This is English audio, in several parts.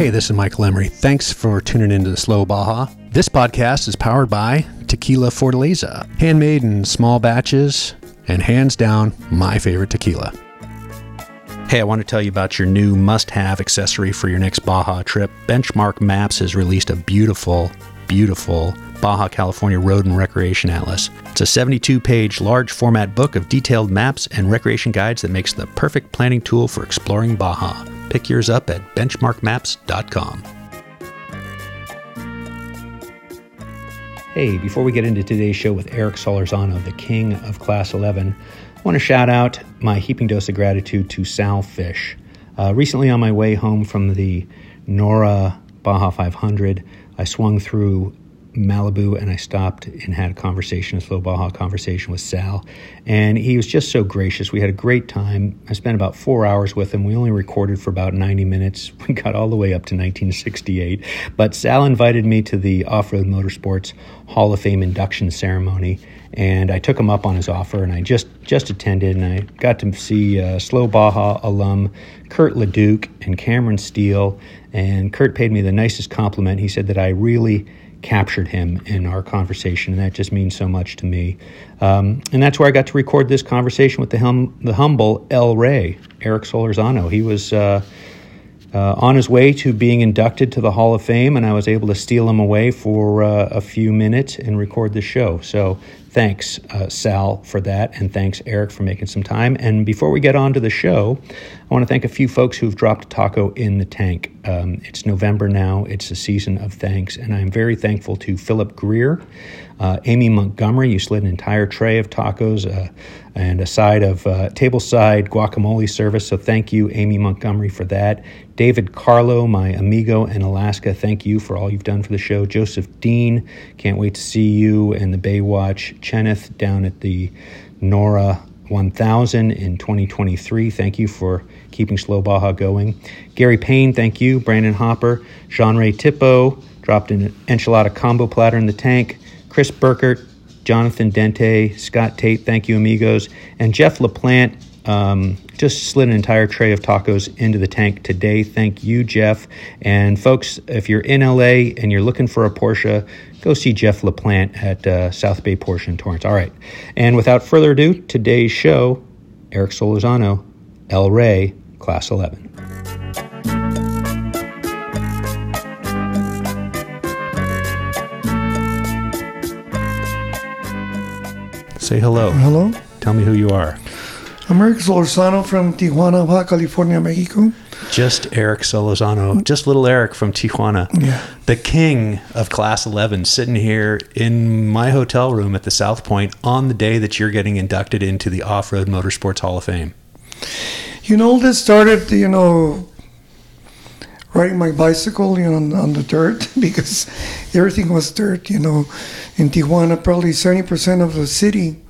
Hey, this is Michael Emery. Thanks for tuning into the Slow Baja. This podcast is powered by Tequila Fortaleza, handmade in small batches, and hands down, my favorite tequila. Hey, I want to tell you about your new must have accessory for your next Baja trip. Benchmark Maps has released a beautiful, beautiful Baja California Road and Recreation Atlas. It's a 72 page large format book of detailed maps and recreation guides that makes the perfect planning tool for exploring Baja. Pick yours up at benchmarkmaps.com. Hey, before we get into today's show with Eric Solorzano, the king of Class 11, I want to shout out my heaping dose of gratitude to Sal Fish. Uh, recently, on my way home from the NORRA Baja 500, I swung through Malibu and I stopped and had a conversation, a slow Baja conversation with Sal. And he was just so gracious. We had a great time. I spent about four hours with him. We only recorded for about 90 minutes. We got all the way up to 1968. But Sal invited me to the Off Road Motorsports Hall of Fame induction ceremony. And I took him up on his offer, and I just just attended, and I got to see uh, Slow Baja alum Kurt LeDuc and Cameron Steele. And Kurt paid me the nicest compliment. He said that I really captured him in our conversation, and that just means so much to me. Um, and that's where I got to record this conversation with the, hum, the humble El Rey, Eric Solorzano. He was uh, uh, on his way to being inducted to the Hall of Fame, and I was able to steal him away for uh, a few minutes and record the show. So thanks, uh, Sal, for that, and thanks, Eric, for making some time. And before we get on to the show, I want to thank a few folks who've dropped a taco in the tank. Um, it's November now, it's a season of thanks, and I'm very thankful to Philip Greer, uh, Amy Montgomery. You slid an entire tray of tacos uh, and a side of uh, tableside guacamole service, so thank you, Amy Montgomery, for that. David Carlo, my amigo in Alaska, thank you for all you've done for the show. Joseph Dean, can't wait to see you and the Baywatch Cheneth down at the NORRA 1000 in 2023. Thank you for keeping Slow Baja going. Gary Payne, thank you. Brandon Hopper, Jean Ray Tippo, dropped an enchilada combo platter in the tank. Chris Burkert, Jonathan Dente, Scott Tate, thank you, amigos. And Jeff LaPlante, um, just slid an entire tray of tacos into the tank today. Thank you, Jeff. And folks, if you're in LA and you're looking for a Porsche, go see Jeff LaPlante at uh, South Bay Porsche in Torrance. All right. And without further ado, today's show Eric Solorzano, El Rey, Class 11. Say hello. Hello. Tell me who you are. I'm Eric Solorzano from Tijuana, Baja California, Mexico. Just Eric Solorzano, just little Eric from Tijuana. Yeah. The king of Class 11, sitting here in my hotel room at the South Point on the day that you're getting inducted into the Off Road Motorsports Hall of Fame. You know, this started, you know, riding my bicycle, you know, on, on the dirt because everything was dirt, you know. In Tijuana, probably 70% of the city,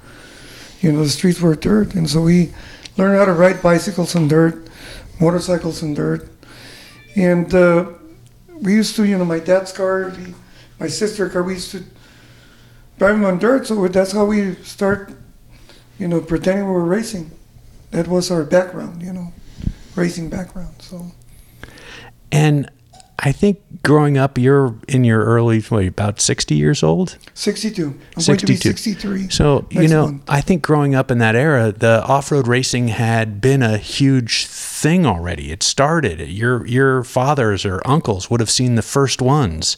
you know, the streets were dirt. And so we learned how to ride bicycles on dirt, motorcycles on dirt. And uh, we used to, you know, my dad's car, my sister's car, we used to drive them on dirt. So that's how we start, you know, pretending we were racing. That was our background, you know, racing background. So. And I think growing up, you're in your early, what, about 60 years old? 62. I'm 62. going to be 63. So, you know, month. I think growing up in that era, the off road racing had been a huge thing already. It started. Your, your fathers or uncles would have seen the first ones.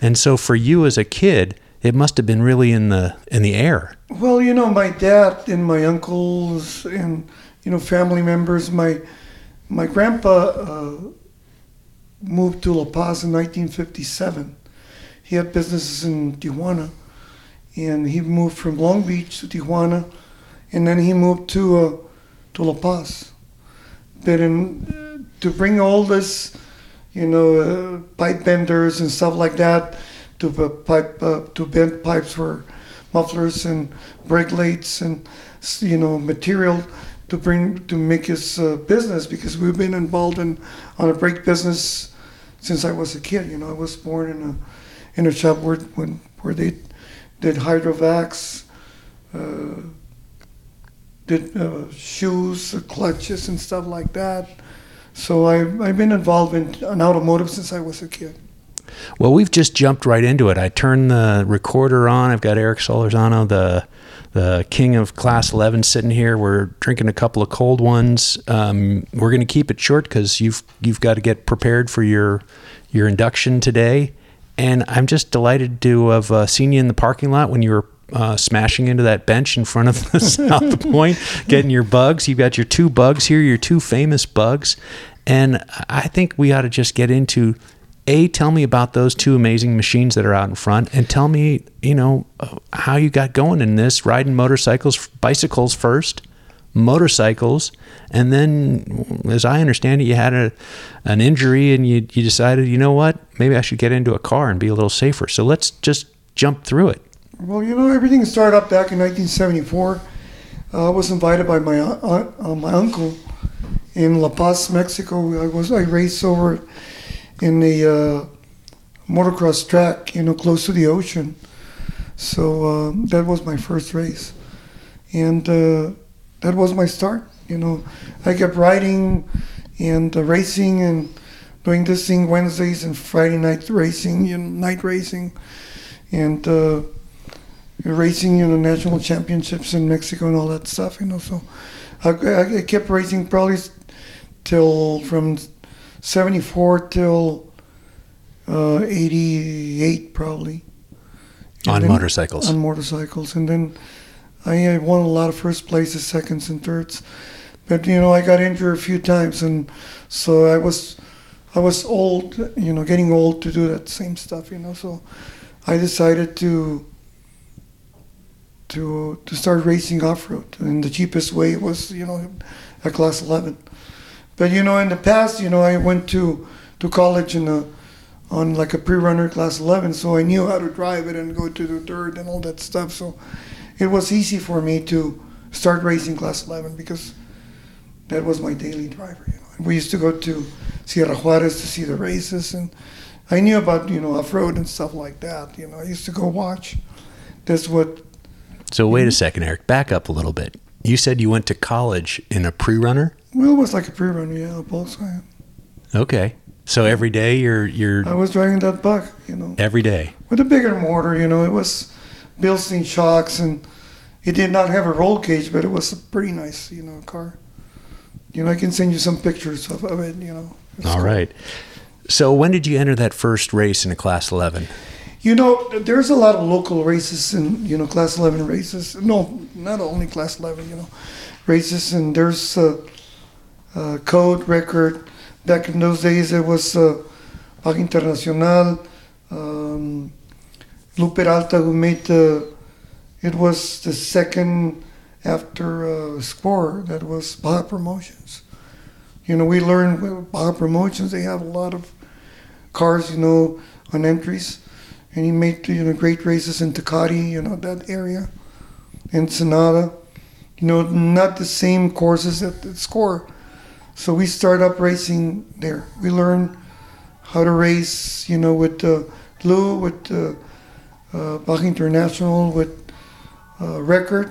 And so for you as a kid, it must have been really in the in the air. Well, you know, my dad and my uncles and you know family members. My my grandpa uh, moved to La Paz in 1957. He had businesses in Tijuana, and he moved from Long Beach to Tijuana, and then he moved to uh, to La Paz. But in, to bring all this, you know, uh, pipe benders and stuff like that, to uh, pipe to bend pipes for mufflers and brake lights and you know material to bring to make his uh, business because we've been involved in on a brake business since I was a kid. You know, I was born in a in a shop where when where they did hydrovacs, uh, did uh, shoes, clutches, and stuff like that. So I, I've been involved in, in automotive since I was a kid. Well, we've just jumped right into it. I turned the recorder on. I've got Eric Solorzano, the the king of Class 11, sitting here. We're drinking a couple of cold ones. Um, we're going to keep it short because you've you've got to get prepared for your your induction today. And I'm just delighted to have uh, seen you in the parking lot when you were uh, smashing into that bench in front of the South Point, getting your bugs. You've got your two bugs here, your two famous bugs. And I think we ought to just get into a tell me about those two amazing machines that are out in front and tell me you know how you got going in this riding motorcycles bicycles first motorcycles and then as i understand it you had a, an injury and you, you decided you know what maybe i should get into a car and be a little safer so let's just jump through it Well, you know, everything started up back in 1974. Uh, I was invited by my aunt, uh, my uncle in La Paz, Mexico. I was I raced over in the uh, motocross track, you know, close to the ocean. So um, that was my first race, and uh, that was my start. You know, I kept riding and uh, racing and doing this thing Wednesdays and Friday night racing, you know, night racing, and uh, racing, you know, national championships in Mexico and all that stuff. You know, so I, I, I kept racing probably till from '74 till uh, '88 probably. And on then- motorcycles on motorcycles, and then I uh, won a lot of first places, seconds, and thirds. But you know, I got injured a few times, and so I was, I was old, you know, getting old to do that same stuff, you know. So I decided to, to to start racing off road, and the cheapest way was, you know, a class 11. But you know, in the past, you know, I went to to college in a on like a pre-runner class 11 so i knew how to drive it and go to the dirt and all that stuff. So it was easy for me to start racing class 11 because that was my daily driver you know. We used to go to sierra juarez to see the races and i knew about you know off-road and stuff like that you know. I used to go watch. That's what so wait a mm-hmm. second eric. Back up a little bit you said you went to college in a pre-runner well it was like a pre-runner yeah a Volkswagen. okay so every day you're you're i was driving that buck you know every day with a bigger motor, you know, it was Bilstein shocks and it did not have a roll cage, but it was a pretty nice, you know, car. You know, I can send you some pictures of, of it, you know. All cool. right so when did you enter that first race in a class 11 You know, there's a lot of local racists and, you know, class 11 racists. No, not only class 11, you know, racists And there's uh, uh, code record. Back in those days, it was uh, Baja Internacional, um, Lupe Peralta, who made the, it was the second after uh, Score, that was Baja Promotions. You know, we learned with Baja Promotions, they have a lot of cars, you know, on entries. And he made, you know, great races in Tecate, you know, that area, Ensenada. You know, not the same courses at the Score. So we start up racing there. We learn how to race, you know, with uh, Lou, with uh, uh, Baja International, with uh, Record.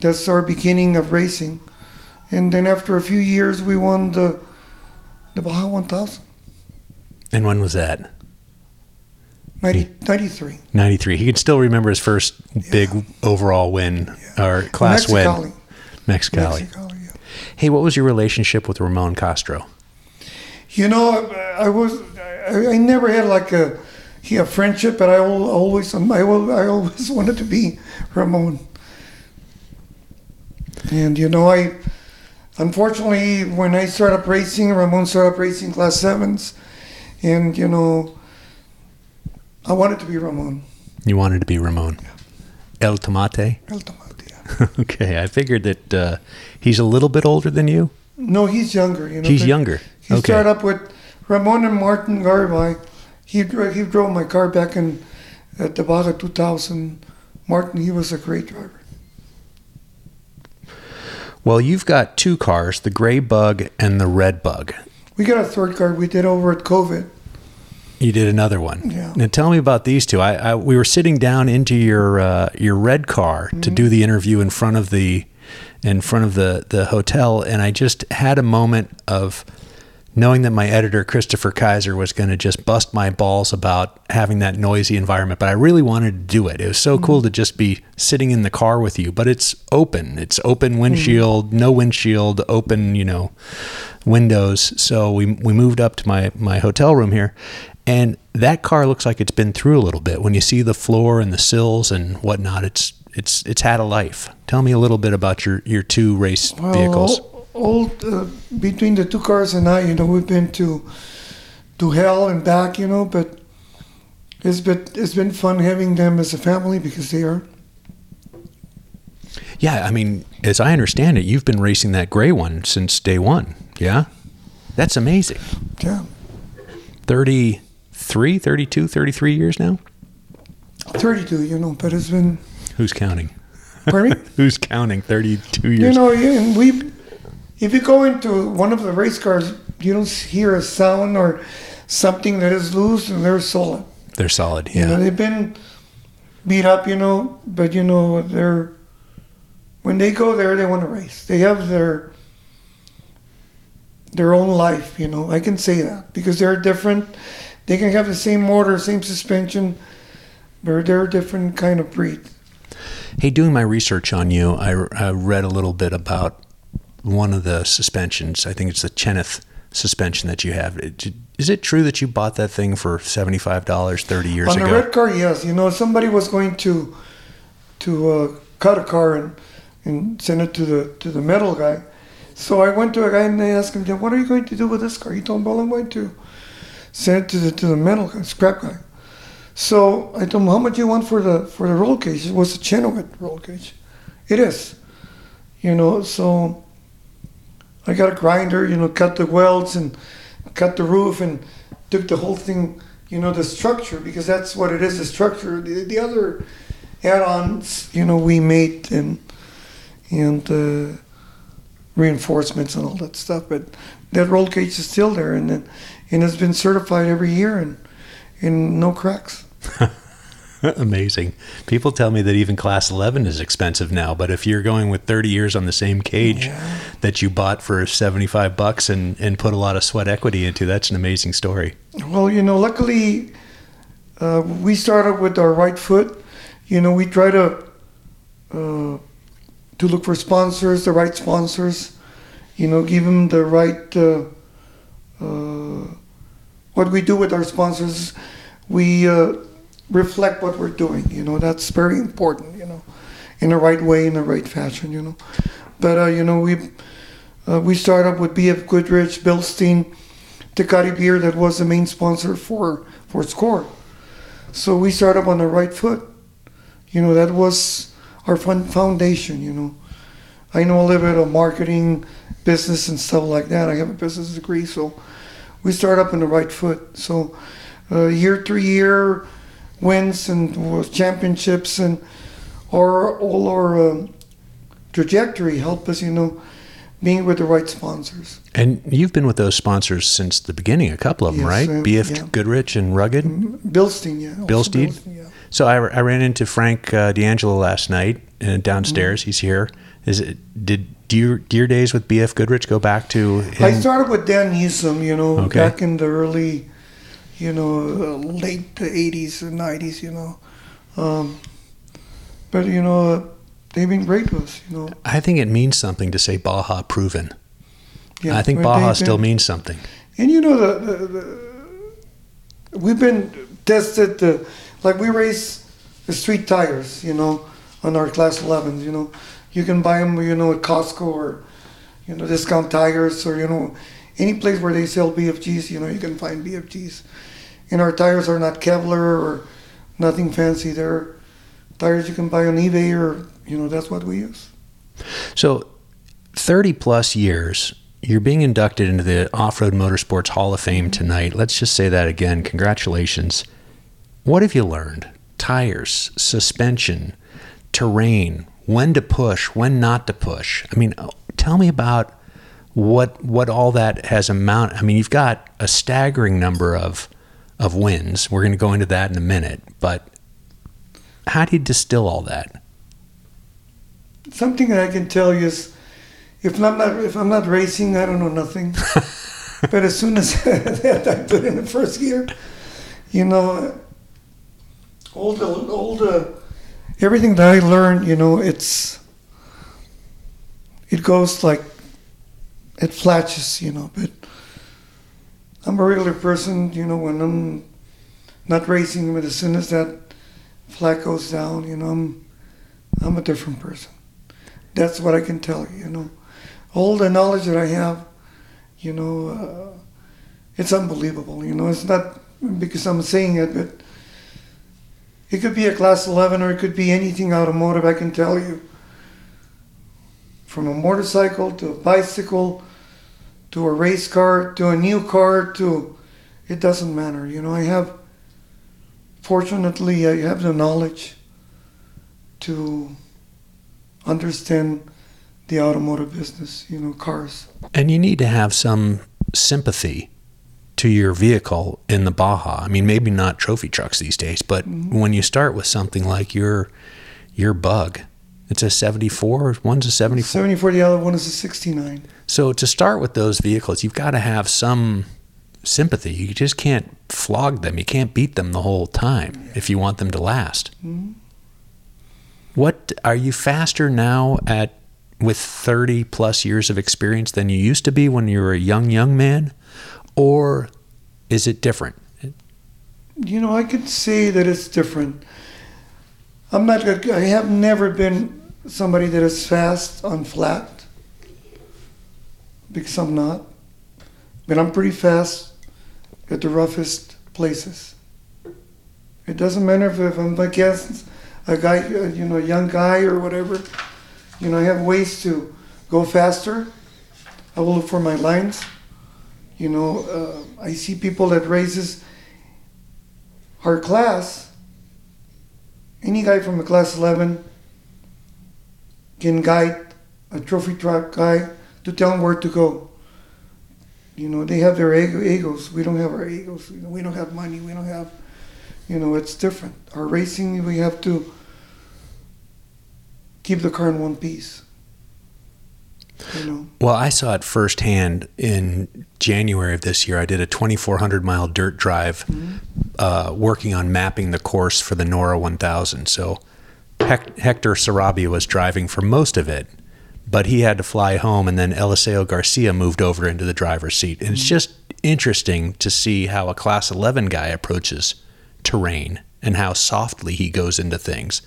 That's our beginning of racing. And then after a few years, we won the the Baja 1000, and when was that 90, 93. 93 he can still remember his first big overall win or class win Mexicali. mexicali Mexicali, yeah. hey what was your relationship with ramon castro You know, I, I was, I, I never had like a, he a friendship, but I always, um, I, I always wanted to be Ramon. And you know, I, unfortunately, when I started racing, Ramon started up racing class sevens, and you know, I wanted to be Ramon. you wanted to be ramon el tomate El Tomate, yeah. okay i figured that uh, he's a little bit older than you No, he's younger. You know, he's younger He okay started up with Ramon and Martin Garvey. He he drove my car back in at the Baja 2000. Martin, he was a great driver. well you've got two cars the gray bug and the red bug We got a third car we did over at COVID. You did another one. Yeah. Now tell me about these two. I, I we were sitting down into your uh, your red car to Mm-hmm. do the interview in front of the in front of the the hotel, and I just had a moment of knowing that my editor Christopher Kaiser was going to just bust my balls about having that noisy environment, but I really wanted to do it. It was so cool to just be sitting in the car with you, but it's open. It's open windshield, no windshield, open, you know, windows. So we we moved up to my my hotel room here, and that car looks like it's been through a little bit. When you see the floor and the sills and whatnot, it's it's it's had a life. Tell me a little bit about your your two race vehicles. Well, all uh, between the two cars and I, you know, we've been to to hell and back, you know, but it's been it's been fun having them as a family because they are. Yeah, I mean, as I understand it, you've been racing that gray one since day one. Yeah, that's amazing. Yeah, 33, 32, 33 years now. 32, you know, but it's been. Who's counting? Pardon me? Who's counting? 32 years. You know, yeah, and we, if you go into one of the race cars, you don't hear a sound or something that is loose, and they're solid. They're solid. You know, Yeah. they've been beat up, you know, but you know, they're when they go there, they want to race. They have their their own life, you know. I can say that because they're different. They can have the same motor, same suspension, but they're a different kind of breed. Hey, doing my research on you, I, I read a little bit about one of the suspensions. I think it's the Chenowth suspension that you have. Is it true that you bought that thing for seventy-five dollars thirty years On ago? the red car, yes. You know, somebody was going to to uh, cut a car and and send it to the to the metal guy. So I went to a guy and I asked him, "What are you going to do with this car?" He told me, "Well, I'm going to send it to the to the metal scrap guy." So I told him, "How much you want for the for the roll cage?" It was a Chenowth roll cage. It is, you know. So I got a grinder, you know, cut the welds and cut the roof and took the whole thing, you know, the structure because that's what it is, the structure. The, the other add-ons, you know, we made and and uh, reinforcements and all that stuff. But that roll cage is still there and then, and it's been certified every year and and no cracks. Amazing. People tell me that even class 11 is expensive now, but if you're going with 30 years on the same cage that you bought for 75 bucks and, and put a lot of sweat equity into, that's an amazing story. Well, you know, luckily uh, we started with our right foot. You know, we try to uh, to look for sponsors, the right sponsors. You know, give them the right. Uh, uh, what we do with our sponsors, we uh, reflect what we're doing. You know, that's very important. You know, in the right way, in the right fashion. You know, but uh, you know we uh, we started with BF Goodrich, Bilstein. Tecate beer that was the main sponsor for for Score. So we started on the right foot. You know that was our fun foundation. You know, I know a little bit of marketing, business, and stuff like that. I have a business degree, so we start up on the right foot. So uh, year to year wins and championships and our all our um, trajectory help us. You know, being with the right sponsors. And you've been with those sponsors since the beginning, a couple of them, Yes, right? um, BF yeah. Goodrich and Rugged. Bilstein, yeah. Bilstein? Bilstein, yeah. So I, I ran into Frank uh, D'Angelo last night uh, downstairs. Mm-hmm. He's here. Is it did do your, do your days with BF Goodrich go back to him? I started with Dan Newsom, you know, Okay. back in the early, you know, uh, late 80s and 90s, you know. Um, but, you know, uh, they've been great to us, you know. I think it means something to say Baja proven. Yeah, I think Baja they've still means something. And, you know, the, the, the we've been tested, like we race the street tires, you know, on our class 11s, you know. You can buy them, you know, at Costco or, you know, discount tires or, you know, any place where they sell BFGs, you know, you can find BFGs. And our tires are not Kevlar or nothing fancy. They're tires you can buy on eBay or, you know, that's what we use. So, 30 plus years, you're being inducted into the Off Road Motorsports Hall of Fame tonight. Let's just say that again. Congratulations. What have you learned? Tires, suspension, terrain, when to push, when not to push. I mean, tell me about what what all that has amount. I mean, you've got a staggering number of of wins. We're going to go into that in a minute, but how do you distill all that? Something that I can tell you is if I'm not if I'm not racing, I don't know nothing. but as soon as I put in the first gear, you know, all the all the everything that I learned, you know, it's it goes like it flashes, you know. But I'm a regular person, you know. When I'm not racing, but as soon as that flag goes down, you know, I'm I'm a different person. That's what I can tell you, you know. All the knowledge that I have, you know, uh, it's unbelievable. You know, it's not because I'm saying it, but it could be a class 11 or it could be anything automotive, I can tell you. From a motorcycle to a bicycle to a race car to a new car to it doesn't matter. You know, I have fortunately I have the knowledge to understand the automotive business, you know, cars. And you need to have some sympathy to your vehicle in the Baja. I mean, maybe not trophy trucks these days, but mm-hmm. when you start with something like your your Bug, it's a 74, one's a 74. 74, the other one is a 69. So to start with those vehicles, you've got to have some sympathy. You just can't flog them. You can't beat them the whole time if you want them to last. Mm-hmm. What are you faster now at with 30 plus years of experience than you used to be when you were a young young man? Or is it different? You know, I could say that it's different. I'm not. I have never been somebody that is fast on flat because I'm not. But I'm pretty fast at the roughest places. It doesn't matter if, I'm against a guy, you know, a young guy or whatever. You know, I have ways to go faster. I will look for my lines. You know, uh, I see people that raises our class. Any guy from a class 11 can guide a trophy truck guy to tell him where to go. You know, they have their egos. We don't have our egos. We don't have money. We don't have, you know, it's different. Our racing, we have to keep the car in one piece. Well, I saw it firsthand in January of this year. I did a 2,400 mile dirt drive, mm-hmm. uh, working on mapping the course for the NORRA 1000. So Hector Sarabia was driving for most of it, but he had to fly home, and then Eliseo Garcia moved over into the driver's seat. And mm-hmm. it's just interesting to see how a Class 11 guy approaches terrain and how softly he goes into things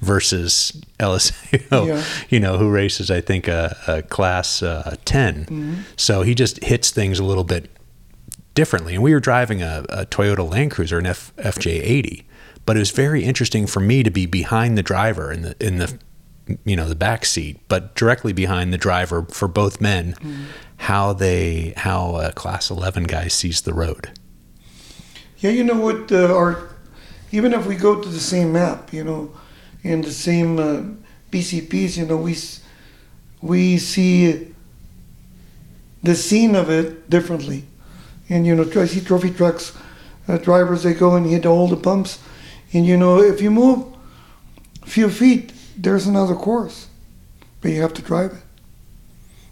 versus Eliseo, yeah. you know, who races, I think, a, a class uh, 10. Mm-hmm. So he just hits things a little bit differently. And we were driving a, a Toyota Land Cruiser, an F, FJ80, but it was very interesting for me to be behind the driver in the, in the, you know, the back seat, but directly behind the driver for both men, mm-hmm. how they, how a class 11 guy sees the road. Yeah, you know what, uh, our, even if we go to the same map, you know, in the same uh, BCPs, you know, we we see the scene of it differently. And you know, I see trophy trucks uh, drivers they go and hit all the pumps, and you know, if you move a few feet, there's another course, but you have to drive it.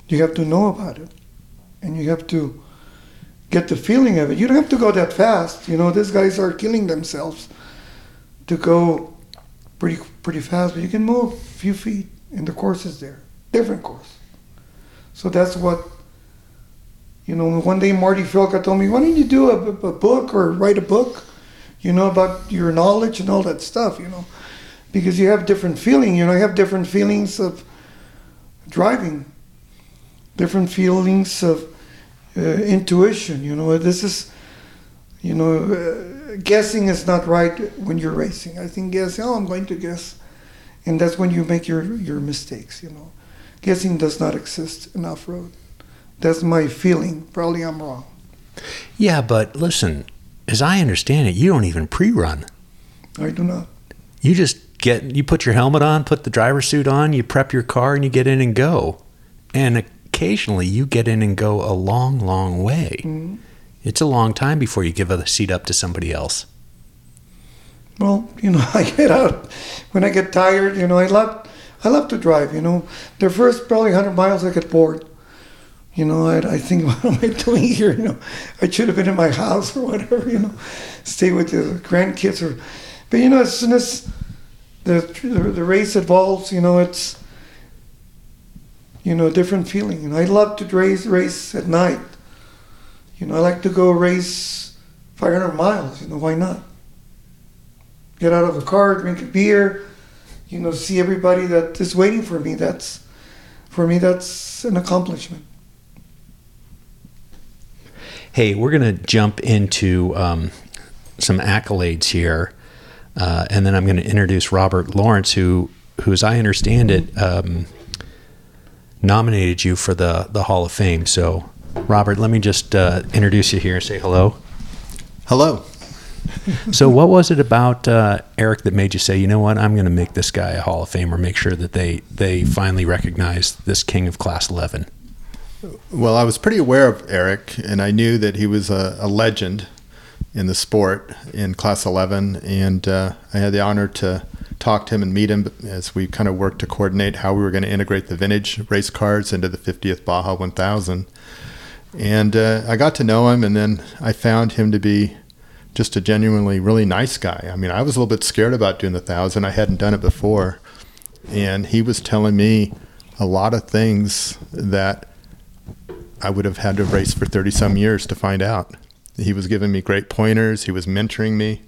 You have to know about it, and you have to get the feeling of it. You don't have to go that fast. You know, these guys are killing themselves to go pretty pretty fast, but you can move a few feet, and the course is there, different course. So that's what, you know. One day Marty Fiolka told me, "Why don't you do a, a book or write a book, you know, about your knowledge and all that stuff, you know, because you have different feeling. You know, you have different feelings of driving, different feelings of uh, intuition. You know, this is, you know." Uh, guessing is not right when you're racing. I think guessing, oh, I'm going to guess, and that's when you make your your mistakes. You know, guessing does not exist in off road. That's my feeling. Probably I'm wrong. Yeah, but listen, as I understand it, you don't even pre-run. I do not. You just get you put your helmet on, put the driver's suit on, you prep your car, and you get in and go. And occasionally, you get in and go a long, long way. Mm-hmm. It's a long time before you give a seat up to somebody else. Well, you know, I get out when I get tired. You know, I love I love to drive. You know, the first probably hundred miles I get bored. you know, I, I think, what am I doing here? You know, I should have been in my house or whatever, you know, stay with the grandkids or, but you know, as soon as the, the, the race evolves, you know, it's, you know, a different feeling. You know, I love to race, race at night. You know, I like to go race 500 miles, you know, why not? Get out of the car, drink a beer, you know, see everybody that is waiting for me. That's, for me, that's an accomplishment. Hey, we're going to jump into um, some accolades here, uh, and then I'm going to introduce Robert Lawrence, who, who, as I understand it, um, nominated you for the the Hall of Fame. So, Robert, let me just uh, introduce you here and say hello. Hello. so, what was it about uh, Eric that made you say, you know what, I'm going to make this guy a Hall of Famer, make sure that they they finally recognize this king of Class 11? Well, I was pretty aware of Eric, and I knew that he was a, a legend in the sport in Class 11, and uh, I had the honor to talk to him and meet him as we kind of worked to coordinate how we were going to integrate the vintage race cars into the 50th Baja 1000. And uh, I got to know him, and then I found him to be just a genuinely really nice guy. I mean, I was a little bit scared about doing the thousand. I hadn't done it before, and he was telling me a lot of things that I would have had to race for 30 some years to find out. He was giving me great pointers, he was mentoring me.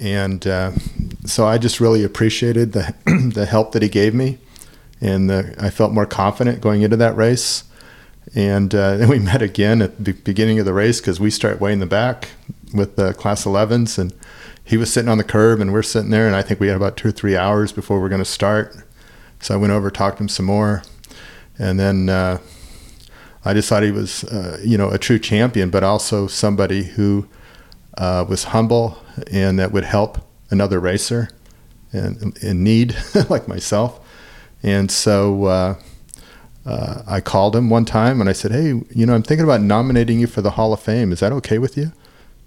And uh, so I just really appreciated the, the help that he gave me. And the, I felt more confident going into that race. And uh, then we met again at the beginning of the race because we start way in the back with the class 11s. And he was sitting on the curb and we're sitting there. And I think we had about two or three hours before we are going to start. So I went over, talked to him some more. And then uh, I just thought he was, uh, you know, a true champion, but also somebody who uh, was humble and that would help another racer in, in need, like myself. And so uh, I called him one time and I said, "Hey, you know, I'm thinking about nominating you for the Hall of Fame. Is that okay with you?"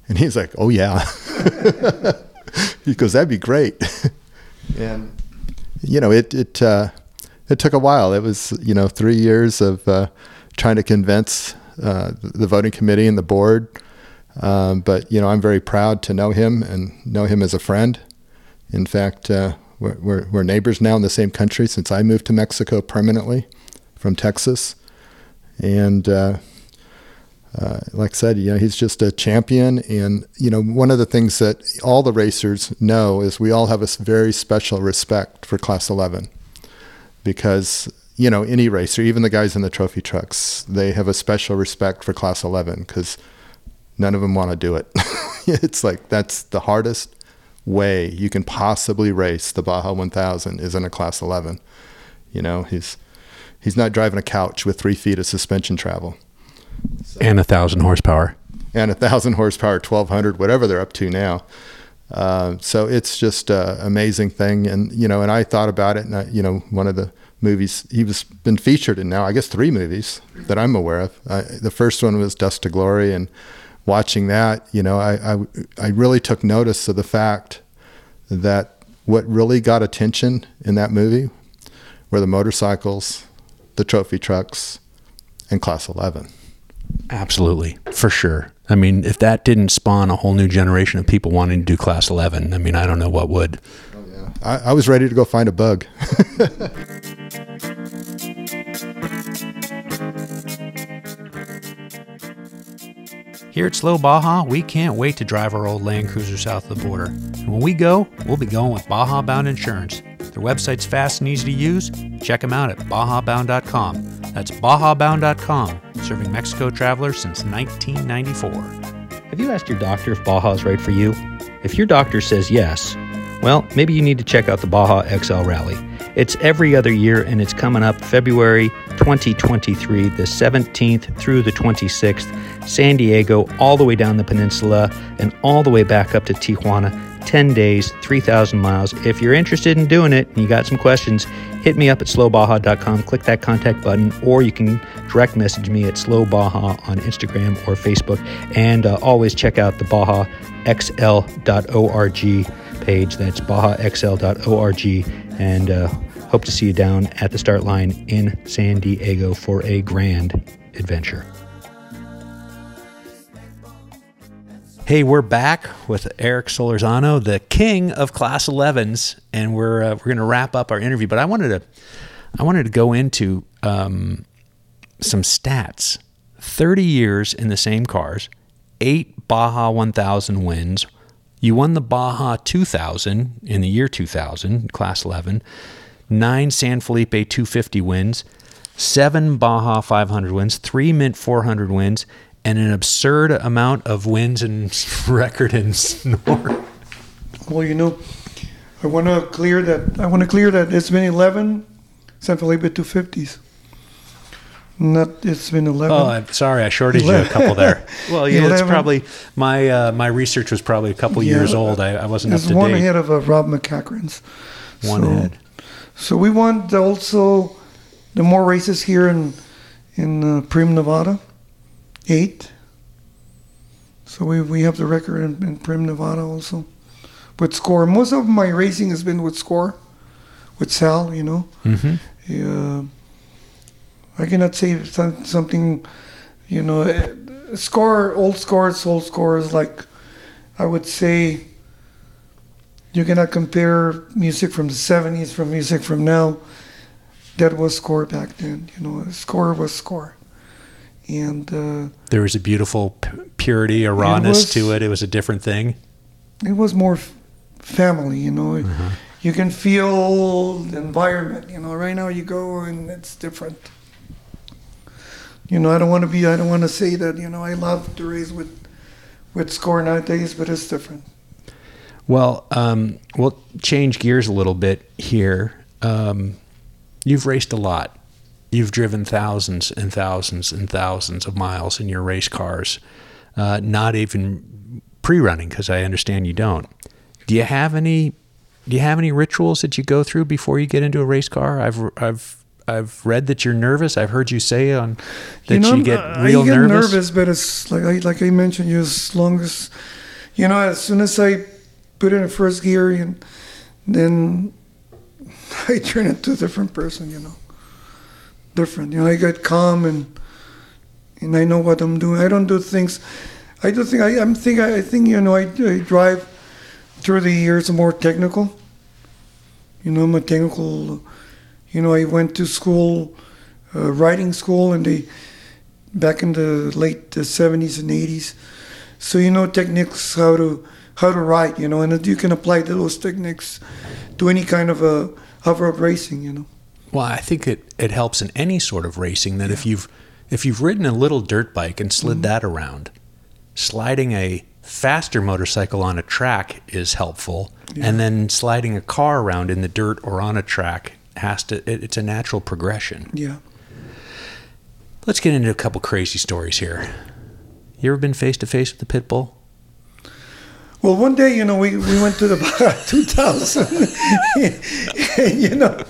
And he's like, "Oh yeah." he goes, "That'd be great." and you know, it it uh, it took a while. It was you know three years of uh, trying to convince uh, the voting committee and the board. Um, but you know, I'm very proud to know him and know him as a friend. In fact, uh, we're, we're, we're, neighbors now in the same country since I moved to Mexico permanently from Texas. And uh, uh, like I said, you know, he's just a champion. And you know, one of the things that all the racers know is we all have a very special respect for Class 11 because you know, any racer, even the guys in the trophy trucks, they have a special respect for Class 11 because none of them want to do it. it's like that's the hardest way you can possibly race the Baja 1000 is in a Class 11. You know, he's he's not driving a couch with three feet of suspension travel. So, and a thousand horsepower. And a thousand horsepower, 1200, whatever they're up to now. Uh, so it's just an amazing thing. And, you know, and I thought about it and, I, you know, one of the movies he was been featured in now i guess three movies that i'm aware of I, the first one was dust to glory and watching that you know I, I i really took notice of the fact that what really got attention in that movie were the motorcycles the trophy trucks and class 11 absolutely for sure i mean if that didn't spawn a whole new generation of people wanting to do class 11 i mean i don't know what would oh, yeah. I, I was ready to go find a bug Here at Slow Baja, we can't wait to drive our old Land Cruiser south of the border. And when we go, we'll be going with Baja Bound Insurance. Their website's fast and easy to use. Check them out at bajabound.com. That's bajabound.com, serving Mexico travelers since 1994. Have you asked your doctor if Baja is right for you? If your doctor says yes, well, maybe you need to check out the Baja XL Rally. It's every other year and it's coming up February 2023, the 17th through the 26th, San Diego, all the way down the peninsula and all the way back up to Tijuana. 10 days, 3,000 miles. If you're interested in doing it and you got some questions, hit me up at slowbaja.com, click that contact button, or you can direct message me at slowbaja on Instagram or Facebook. And uh, always check out the bajaxl.org page. That's bajaxl.org. And uh, Hope to see you down at the start line in San Diego for a grand adventure. Hey, we're back with Eric Solorzano, the king of Class 11s, and we're uh, we're going to wrap up our interview. But I wanted to I wanted to go into um, some stats. Thirty years in the same cars, eight Baja 1000 wins. You won the Baja 2000 in the year 2000, Class 11. Nine San Felipe 250 wins, seven Baja 500 wins, three Mint 400 wins, and an absurd amount of wins and record in SNORE. Well, you know, I want to clear that. I want to clear that it's been 11 San Felipe 250s. Not it's been 11. Oh, I'm sorry, I shorted you a couple there. Well, yeah, it's probably my uh, my research was probably a couple Yeah. years old. I, I wasn't up It's to one date. ahead of uh, Rob MacCachren's. One so, ahead. So we want also the more races here in in uh, Primm, Nevada, eight. So we we have the record in, in Primm, Nevada also, with score. Most of my racing has been with score, with Sal. You know, hmm uh, I cannot say some, something. You know, eh, score old scores, old scores like I would say. You cannot compare music from the 70s from music from now. That was score back then. You know, score was score. And uh, There was a beautiful p- purity, a rawness was- to it. It was a different thing. it was more f- family, you know. You can feel the environment, you know. Right now you go and it's different. You know, I don't want to be, I don't want to say that, you know, I love to race with, with score nowadays, but it's different. Well, um, we'll change gears a little bit here. Um, you've raced a lot. You've driven thousands and thousands and thousands of miles in your race cars, uh, not even pre-running, because I understand you don't. Do you have any? Do you have any rituals that you go through before you get into a race car? I've I've I've read that you're nervous. I've heard you say on that you, know, get I- real I get nervous. nervous, but it's like I, like I mentioned, you as long as you know, as soon as I put in a first gear, and then I turn into a different person. You know, different. You know, I get calm and and I know what I'm doing. I don't do things. I do think I, I'm think I, think you know I, I drive through the years more technical. You know, I'm a technical. You know, I went to school, uh, writing school, and they back in the late uh, 70s and 80s. So you know techniques how to how to write, you know, and you can apply those techniques to any kind of a hover racing, you know. Well, I think it, it helps in any sort of racing that if you've if you've ridden a little dirt bike and slid mm-hmm. that around, sliding a faster motorcycle on a track is helpful, and then sliding a car around in the dirt or on a track has to it, it's a natural progression. Yeah. Let's get into a couple crazy stories here. You ever been face to face with the pit bull? Well, one day, you know, we, we went to the Baja 2000. you know,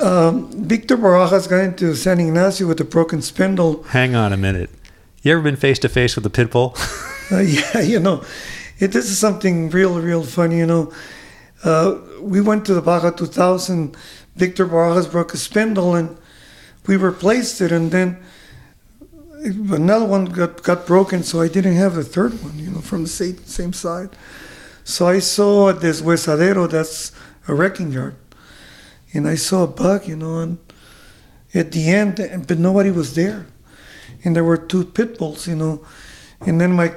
um, Victor Barajas got into San Ignacio with a broken spindle. Hang on a minute. You ever been face to face with a pit bull? Uh, yeah, you know, it, this is something real, real funny. You know, uh, we went to the Baja 2000. Victor Barajas broke a spindle, and we replaced it, and then another one got got broken. So I didn't have the third one. You know, from the same same side. So I saw at this huesadero, that's a wrecking yard, and I saw a bug. You know, and at the end, but nobody was there, and there were two pit bulls. You know, and then my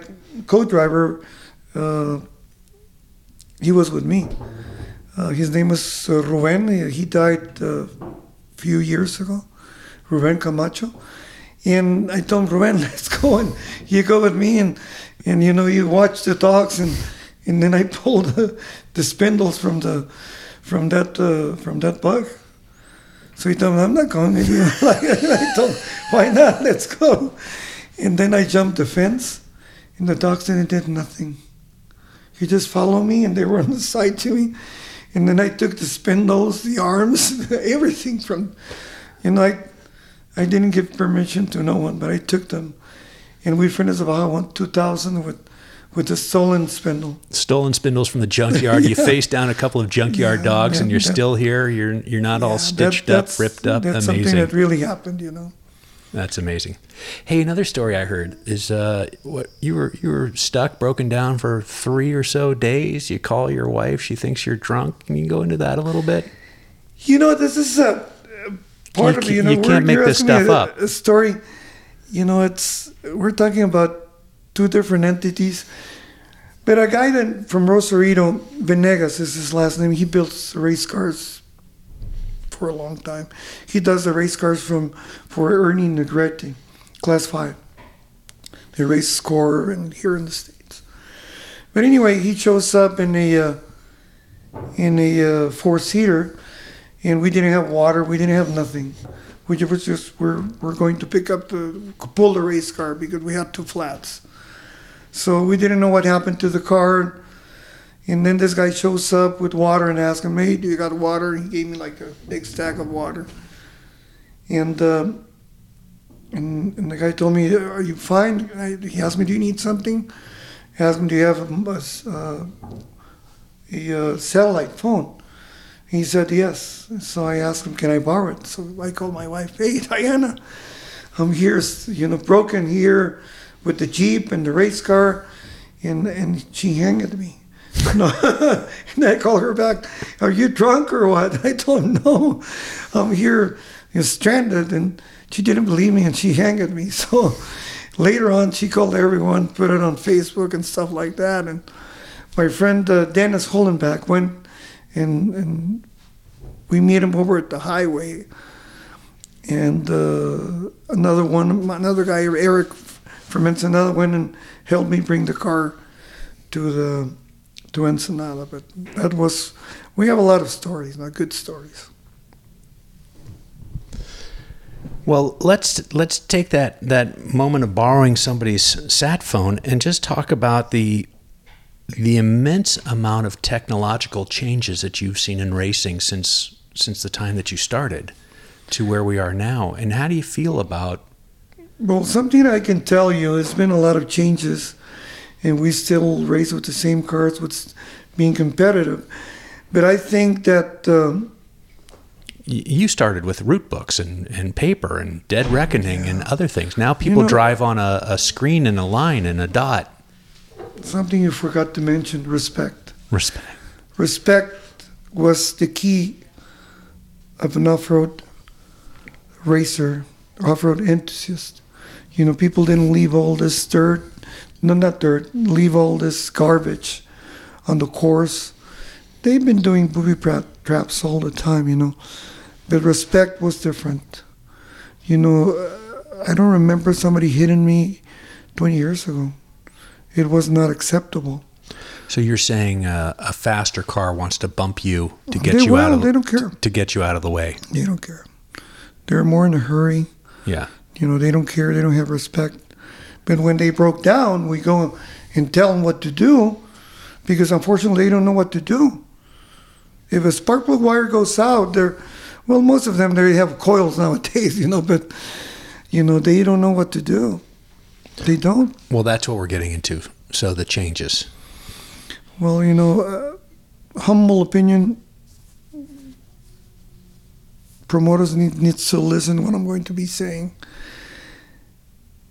co-driver, uh, he was with me. Uh, his name was uh, Ruben. He- died uh, a few years ago. Ruben Camacho. And I told him, Ruben, let's go. And you go with me and, and you know, you watch the dogs. And, and then I pulled the, the spindles from the from that uh, from that bug. So he told me, I'm not going with you. I told why not? Let's go. And then I jumped the fence, and the dogs didn't did nothing. He just followed me, and they were on the side to me. And then I took the spindles, the arms, everything from, you know, I, I didn't give permission to no one, but I took them. And we finished about one 2000 with, with the stolen spindle. Stolen spindles from the junkyard. You face down a couple of junkyard Yeah, dogs, and you're that- still here. You're you're not all stitched that- up, ripped up. That's Amazing. something that really happened, you know. That's amazing. Hey, another story I heard is uh, what you were you were stuck, broken down for three or so days. You call your wife, she thinks you're drunk. Can you go into that a little bit? You know, this is a part You of it. You know, you can't make this stuff a, up. A story. You know, it's we're talking about two different entities. But a guy that from Rosarito, Venegas is his last name. He builds race cars for a long time. He does the race cars from for Ernie Negrete, class five. They race SCORE and here in the states. But anyway, he shows up in a uh, in a uh, four seater, and we didn't have water. We didn't have nothing. We was just we're we're going to pick up the pull the race car because we had two flats. So we didn't know what happened to the car. And then this guy shows up with water and asks him, "Hey, do you got water?" He gave me like a big stack of water. And um, and, and the guy told me, "Are you fine?" I, he asked me, "Do you need something?" I asked him, "Do you have a, uh, a uh, satellite phone?" He said yes. So I asked him, "Can I borrow it?" So I called my wife, "Hey, Diana, I'm here, you know, broken here with the jeep and the race car," and and she hanged me. And I called her back. Are you drunk or what? I told him no. I'm here, you stranded, and she didn't believe me, and she hanged me. So later on, she called everyone, put it on Facebook and stuff like that. And my friend uh, Dennis Hollenbach went and and we meet him over at the highway. And uh, another one, another guy, Eric from Ensenada, went and helped me bring the car to the to Ensenada. But that was, we have a lot of stories, not good stories. Well, let's let's take that that moment of borrowing somebody's sat phone and just talk about the the immense amount of technological changes that you've seen in racing since since the time that you started to where we are now. And how do you feel about Well, something I can tell you, there's been a lot of changes, and we still race with the same cars, with being competitive. But I think that um, you started with route books and, and paper and dead reckoning and other things. Now people know- drive on a, a screen and a line and a dot. something you forgot to mention respect. Respect. Respect was the key of an off road racer, off road enthusiast. You know, people didn't leave all this dirt, no, not dirt, leave all this garbage on the course. They've been doing booby tra- traps all the time, you know, but respect was different. You know, uh, I don't remember somebody hitting me 20 years ago. It was not acceptable. So you're saying uh, a faster car wants to bump you to get They you out will, of they don't care. to get you out of the way. They don't care. They're more in a hurry. Yeah. You know, they don't care. They don't have respect. But when they broke down, we go and tell them what to do because unfortunately they don't know what to do. If a spark plug wire goes out, they're, well, most of them, they have coils nowadays, you know, but, you know, they don't know what to do. They don't. Well, that's what we're getting into. So the changes. Well, you know, uh, humble opinion. Promoters need needs to listen what I'm going to be saying.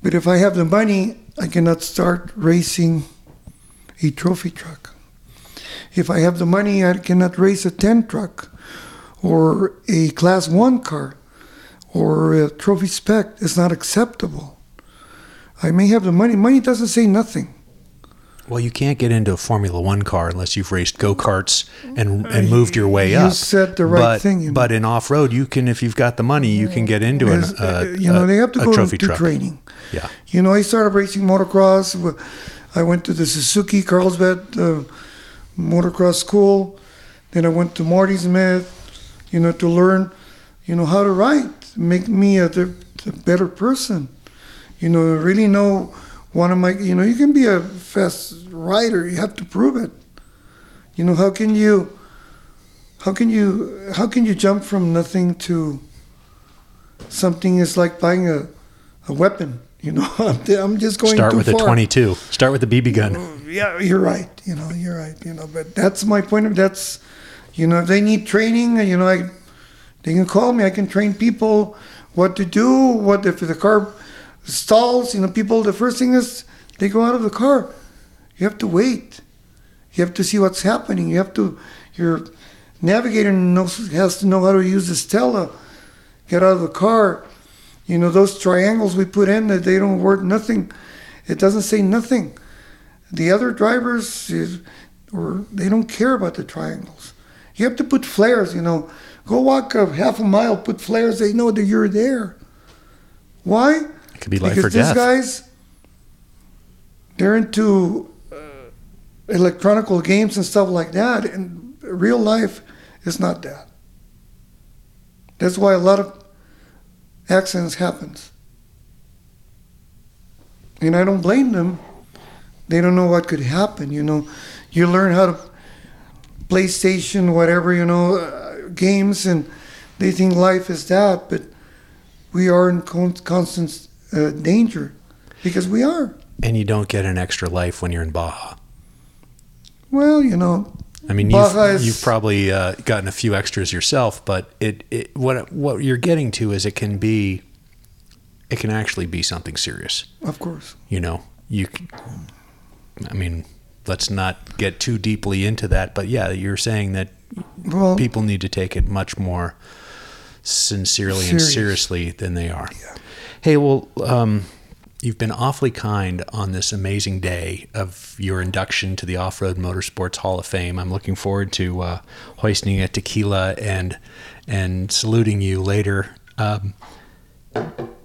But if I have the money, I cannot start racing a trophy truck. If I have the money, I cannot race a 10 truck or a class 1 car or a trophy spec. It's not acceptable. I may have the money. Money doesn't say nothing. Well, you can't get into a Formula One car unless you've raced go karts and and moved your way You up. You said the right but, thing, know. But in off road, you can if you've got the money, you can get into Yes, uh, uh, you know, a- they have to go to truck. training. Yeah. You know, I started racing motocross. I went to the Suzuki Carlsbad uh, motocross school. Then I went to Marty Smith, you know, to learn, you know, how to ride, make me a, the better person. You know, really know one of my, you know, you can be a fast rider. You have to prove it. You know, how can you, how can you, how can you jump from nothing to something is like buying a, a weapon. You know, I'm, just going Start with a far. 22. Start with the BB gun. Oh, yeah, you're right. You know, you're right. You know, but that's my point of that's, you know, if they need training, you know, I, they can call me. I can train people what to do. What if the car stalls? You know, people. The first thing is they go out of the car. You have to wait. You have to see what's happening. You have to. Your navigator knows has to know how to use the Stella. Get out of the car. You know those triangles we put in that they don't work nothing. It doesn't say nothing. The other drivers, is, or they don't care about the triangles. You have to put flares. You know, go walk a half a mile, put flares. They know that you're there. Why? It could be life because or these guys, they're into uh, electronical games and stuff like that, and real life is not that. That's why a lot of accidents happens. And I don't blame them. They don't know what could happen, you know. You learn how to PlayStation, whatever, you know, uh, games, and they think life is that, but we are in con- constant uh, danger because we are. And you don't get an extra life when you're in Baja. Well, you know, I mean, Baja you've, is- you've probably uh, gotten a few extras yourself, but it, it what what you're getting to is it can be, it can actually be something serious. of course. You know, you. I mean, let's not get too deeply into that, but yeah, you're saying that Well, people need to take it much more sincerely and seriously than they are. Hey, well, um, you've been awfully kind on this amazing day of your induction to the Off Road Motorsports Hall of Fame. I'm looking forward to uh, hoisting a tequila and and saluting you later. Um,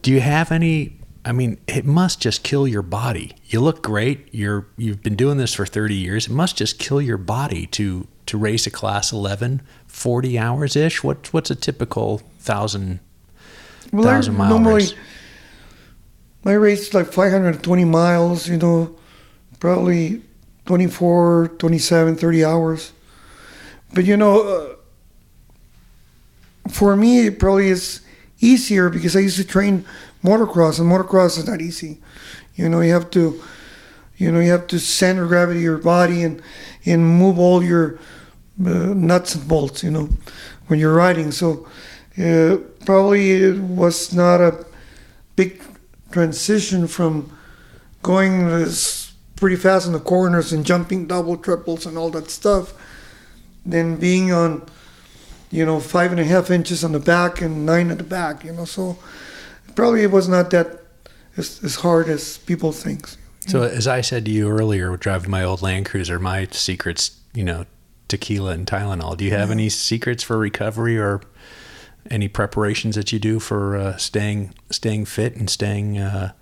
do you have any? I mean, it must just kill your body. You look great. You're you've been doing this for 30 years. It must just kill your body to to race a class 11 40 hours ish. What what's a typical 1000 well, thousand mile normally race? My race is like 520 miles, you know, probably 24, 27, 30 hours. But you know, uh, for me, it probably is easier because I used to train motocross, and motocross is not easy. You know, you have to, you know, you have to center gravity your body and and move all your uh, nuts and bolts. You know, when you're riding. So uh, probably it was not a big transition from going this pretty fast in the corners and jumping double triples and all that stuff, then being on, you know, five and a half inches on the back and nine at the back. You know, so probably it was not that as, as hard as people think. So as I said to you earlier, driving my old Land Cruiser, my secrets, you know, tequila and Tylenol. Do you have any secrets for recovery or any preparations that you do for uh, staying staying fit and staying uh,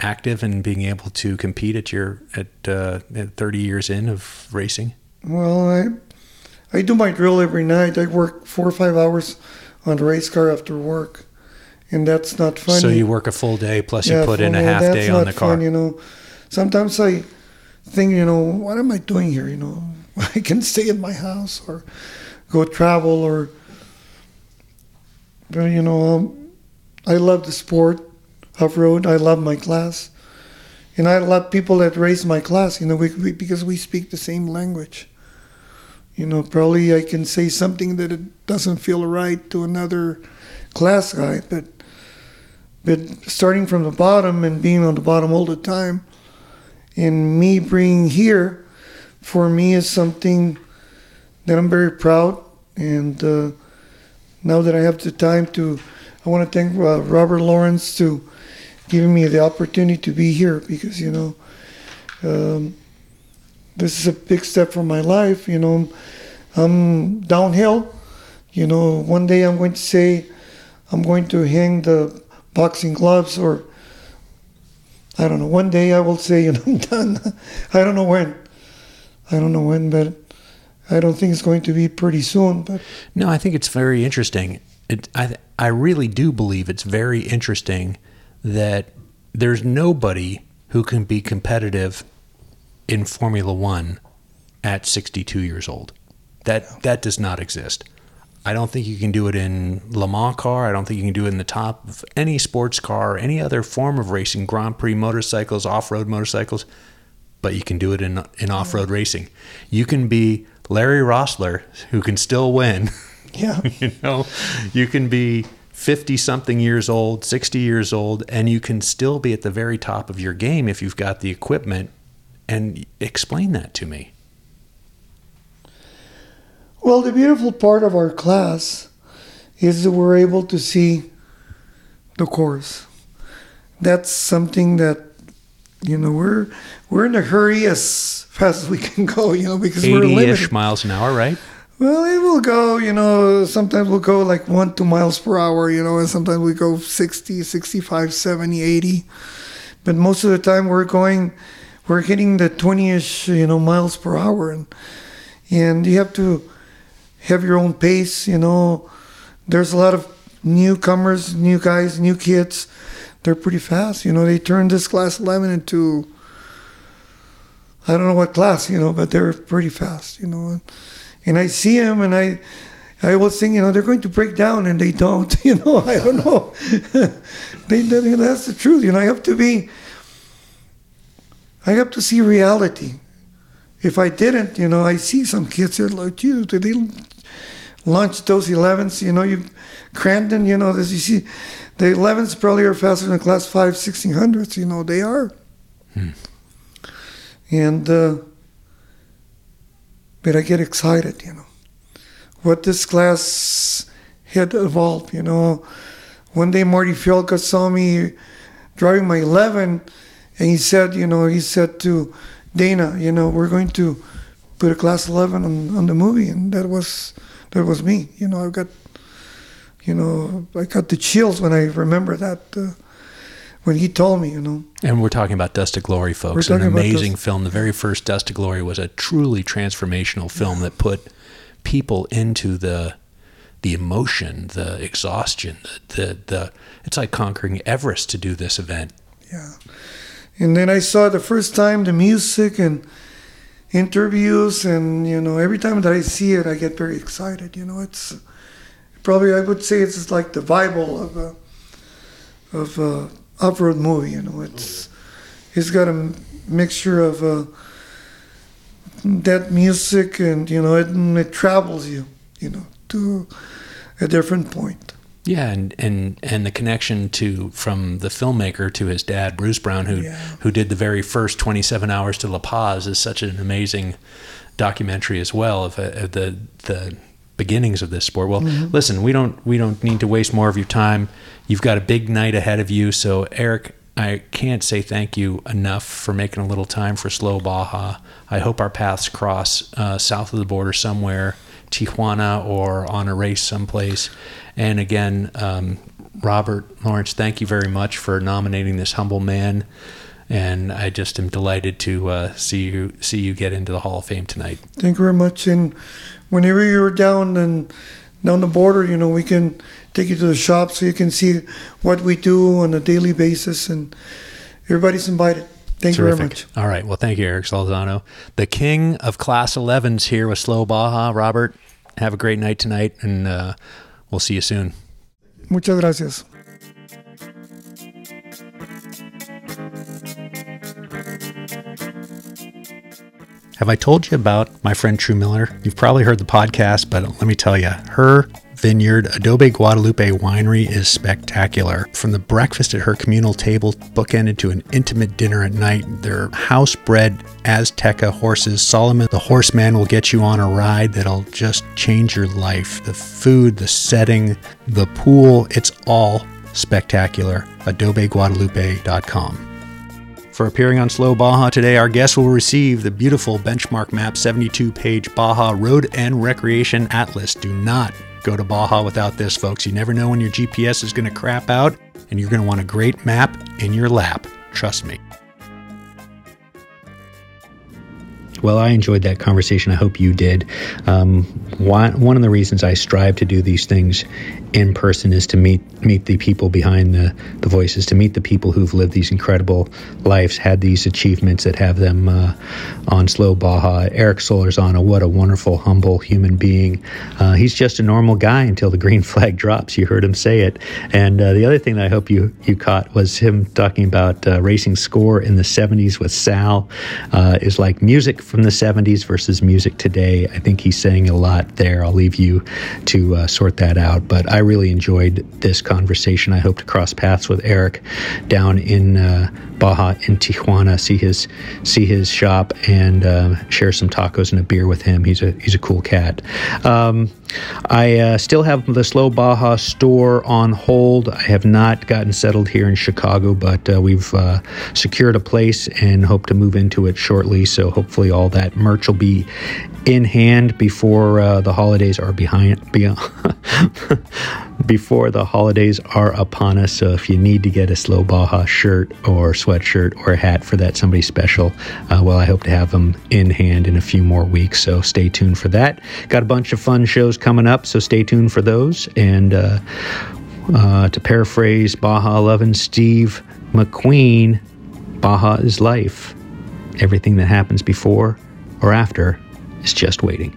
active and being able to compete at your at, uh, at 30 years in of racing? Well, I I do my drill every night. I work four or five hours on the race car after work, and that's not fun. So you work a full day plus you put in a half day on the car. Fun, you know, sometimes I think, you know, what am I doing here? You know, I can stay in my house or go travel or, you know, um, I love the sport off road. I love my class, and I love people that race my class. You know, we, we because we speak the same language. You know, probably I can say something that it doesn't feel right to another class guy, but but starting from the bottom and being on the bottom all the time, and me being here, for me is something that I'm very proud. And uh, now that I have the time to, I want to thank uh, Robert Lawrence to giving me the opportunity to be here because you know, um, this is a big step for my life. You know, I'm downhill. You know, one day I'm going to say, I'm going to hang the boxing gloves or I don't know. One day I will say, you know, I'm done. I don't know when. I don't know when, but I don't think it's going to be pretty soon. But No, I think it's very interesting. It, I I really do believe it's very interesting that there's nobody who can be competitive in Formula One at 62 years old. That that does not exist. I don't think you can do it in Le Mans car. I don't think you can do it in the top of any sports car or any other form of racing, Grand Prix motorcycles, off-road motorcycles. But you can do it in in off-road racing. You can be Larry Roeseler, who can still win. Yeah. you know, you can be 50 something years old, 60 years old, and you can still be at the very top of your game if you've got the equipment. And explain that to me. Well, the beautiful part of our class is that we're able to see the course. That's something that you know we're we're in a hurry as fast as we can go, you know, because we're 80 limited. miles an hour, right? Well, it will go, you know, sometimes we'll go like one, two miles per hour, you know, and sometimes we go 60, 65, 70, 80. But most of the time we're going, we're hitting the 20 ish, you know, miles per hour. And, and you have to have your own pace, you know. There's a lot of newcomers, new guys, new kids. They're pretty fast, you know. They turned this class 11 into, I don't know what class, you know, but they're pretty fast, you know and I see them, and I, I was thinking, you know, they're going to break down, and they don't. You know, I don't know. they, that's the truth. You know, I have to be. I have to see reality. If I didn't, you know, I see some kids that like, Jesus, did they launch those 11s? You know, you, Crandon, you know, this you see, the 11s probably are faster than the class 5, 1600s. You know, they are. Hmm. And. Uh, but I get excited, you know. What this class had evolved, you know. One day Marty Fiolka saw me driving my 11, and he said, you know, he said to Dana, you know, we're going to put a class 11 on, on the movie, and that was that was me. You know, I've got, you know, I got the chills when I remember that. Uh, when he told me, you know. And we're talking about Dust to Glory, folks. An amazing film. The very first Dust to Glory was a truly transformational film that put people into the the emotion, the exhaustion, the, the the it's like conquering Everest to do this event. Yeah. And then I saw the first time the music and interviews and you know every time that I see it I get very excited. You know, it's probably I would say it's like the Bible of uh, of uh, off-road movie. You know, it's it's got a mixture of uh, that music and you know it, it travels you, you know, to a different point. Yeah, and, and and the connection to from the filmmaker to his dad, Bruce Brown, who Yeah. who did the very first 27 hours to La Paz, is such an amazing documentary as well of, uh, of the the beginnings of this sport. Well, listen, we don't we don't need to waste more of your time. You've got a big night ahead of you, so Eric, I can't say thank you enough for making a little time for Slow Baja. I hope our paths cross uh, south of the border somewhere, Tijuana or on a race someplace. And again, um, Robert Lawrence, thank you very much for nominating this humble man. And I just am delighted to uh, see you see you get into the Hall of Fame tonight. Thank you very much. And whenever you're down and down the border, you know, we can take you to the shop so you can see what we do on a daily basis. And everybody's invited. Thank you very much. All right. Well, thank you, Eric Solorzano. The king of Class 11s here with Slow Baja. Robert, have a great night tonight, and uh, we'll see you soon. Muchas gracias. Have I told you about my friend Tru Miller? You've probably heard the podcast, but let me tell you, her vineyard, Adobe Guadalupe Winery, is spectacular. From the breakfast at her communal table, bookended to an intimate dinner at night, their house bred Azteca horses, Solomon the horseman, will get you on a ride that'll just change your life. The food, the setting, the pool, it's all spectacular. AdobeGuadalupe.com. For appearing on Slow Baja today, our guest will receive the beautiful Benchmark Map 72 page Baja Road and Recreation Atlas. Do not go to Baja without this, folks. You never know when your GPS is going to crap out, and you're going to want a great map in your lap. Trust me. Well, I enjoyed that conversation. I hope you did. Um, one, one of the reasons I strive to do these things in person is to meet meet the people behind the, the voices, to meet the people who've lived these incredible lives, had these achievements that have them uh, on slow Baja. Eric Solorzano, what a wonderful, humble human being. Uh, he's just a normal guy until the green flag drops. You heard him say it. And uh, the other thing that I hope you, you caught was him talking about uh, racing SCORE in the 70s with Sal uh, is like music from the 70s versus music today. I think he's saying a lot there. I'll leave you to uh, sort that out. But I really enjoyed this conversation. I hope to cross paths with Eric down in uh, Baja in Tijuana, see his see his shop, and uh, share some tacos and a beer with him. He's a he's a cool cat. Um, I uh, still have the Slow Baja store on hold. I have not gotten settled here in Chicago, but uh, we've uh, secured a place and hope to move into it shortly. So hopefully, all that merch will be in hand before uh, the holidays are behind beyond, before the holidays are upon us. So if you need to get a Slow Baja shirt or sweatshirt or hat for that somebody special, uh, well, I hope to have them in hand in a few more weeks. So stay tuned for that. Got a bunch of fun shows coming up, so stay tuned for those. And uh, uh to paraphrase Baja 11 Steve McQueen, Baja is life. Everything that happens before or after is just waiting.